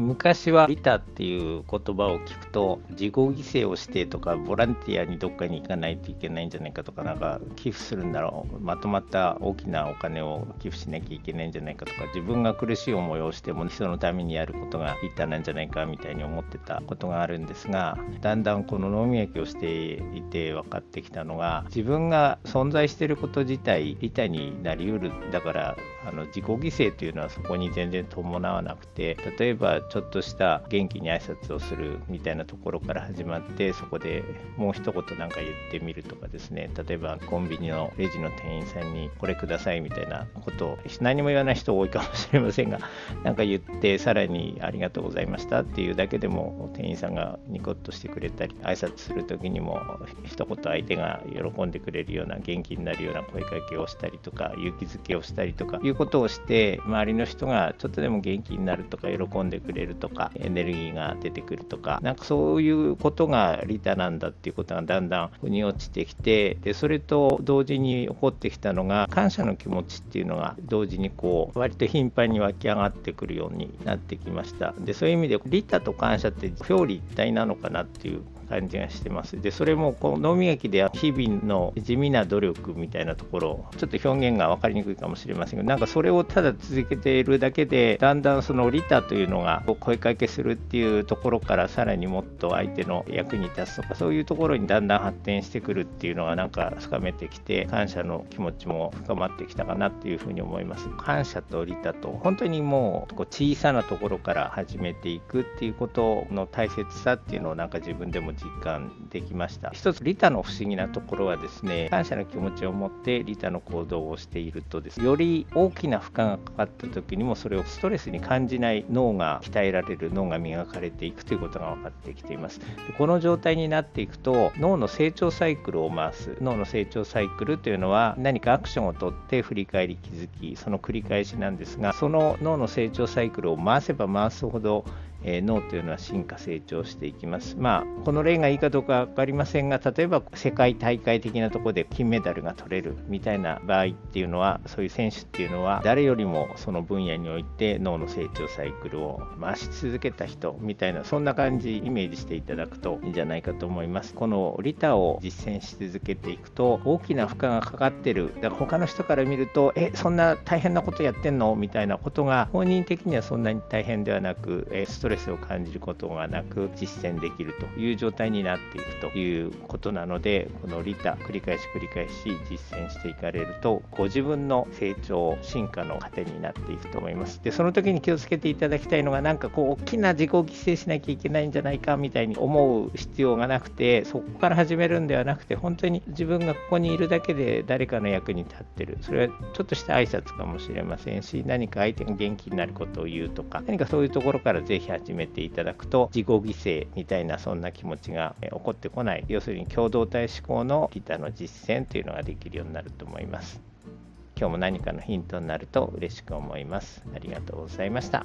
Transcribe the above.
昔はリタっていう言葉を聞くと自己犠牲をしてとかボランティアにどっかに行かないといけないんじゃないかとかなんか寄付するんだろう。まとまった大きなお金を寄付しなきゃいけないんじゃないかとか自分が苦しい思いをしても人のためにやることがリタなんじゃないかみたいに思ってたことがあるんですがだんだんこの脳磨きをしていて分かってきたのが自分が存在してること自体リタになりうる。だからあの自己犠牲というのはそこに全然伴わなくて例えばちょっとした元気に挨拶をするみたいなところから始まってそこでもう一言なんか言ってみるとかですね。例えばコンビニのレジの店員さんにこれくださいみたいなことを何も言わない人多いかもしれませんが なんか言ってさらにありがとうございましたっていうだけでも店員さんがニコッとしてくれたり挨拶する時にも一言相手が喜んでくれるような元気になるような声かけをしたりとか勇気づけをしたりとかいうことをして周りの人がちょっとでも元気になるとか喜んでくれる。とかエネルギーが出てくるとかなんかそういうことが利他なんだっていうことがだんだん腑に落ちてきてでそれと同時に起こってきたのが感謝の気持ちっていうのが同時にこう割と頻繁に湧き上がってくるようになってきましたでそういう意味で利他と感謝って表裏一体なのかなっていう感じがしてます。で、それもこう脳磨きで日々の地味な努力みたいなところ、ちょっと表現が分かりにくいかもしれませんが、なんかそれをただ続けているだけで、だんだんその利他というのが声かけするっていうところからさらにもっと相手の役に立つとか、そういうところにだんだん発展してくるっていうのがなんか深めてきて、感謝の気持ちも深まってきたかなっていうふうに思います。感謝と利他と、本当にもうこう小さなところから始めていくっていうことの大切さっていうのをなんか自分でも実感できました一つ利他の不思議なところはですね感謝の気持ちを持って利他の行動をしているとですより大きな負荷がかかった時にもそれをストレスに感じない脳が鍛えられる脳が磨かれていくということが分かってきています。でこの状態になっていくと脳の成長サイクルを回す。脳の成長サイクルというのは何かアクションをとって振り返り気づきその繰り返しなんですがその脳の成長サイクルを回せば回すほどえー、脳というのは進化成長していきます。まあこの例がいいかどうか分かりませんが例えば世界大会的なところで金メダルが取れるみたいな場合っていうのはそういう選手っていうのは誰よりもその分野において脳の成長サイクルを回し続けた人みたいなそんな感じイメージしていただくといいんじゃないかと思います。この利他を実践し続けていくと大きな負荷がかかってるだから他の人から見るとえそんな大変なことやってんの？みたいなことが本人的にはそんなに大変ではなくえストレスを感じることがなく実践できるという状態になっていくということなのでこの利他繰り返し繰り返し実践していかれるとご自分の成長進化の糧になっていくと思います。でその時に気をつけていただきたいのがなんかこう大きな自己犠牲しなきゃいけないんじゃないかみたいに思う必要がなくてそこから始めるんではなくて本当に自分がここにいるだけで誰かの役に立ってる。それはちょっとした挨拶かもしれませんし何か相手が元気になることを言うとか何かそういうところからぜひ始めていただくと自己犠牲みたいなそんな気持ちが起こってこない。要するに共同体思考のギターの実践というのができるようになると思います。今日も何かのヒントになると嬉しく思います。ありがとうございました。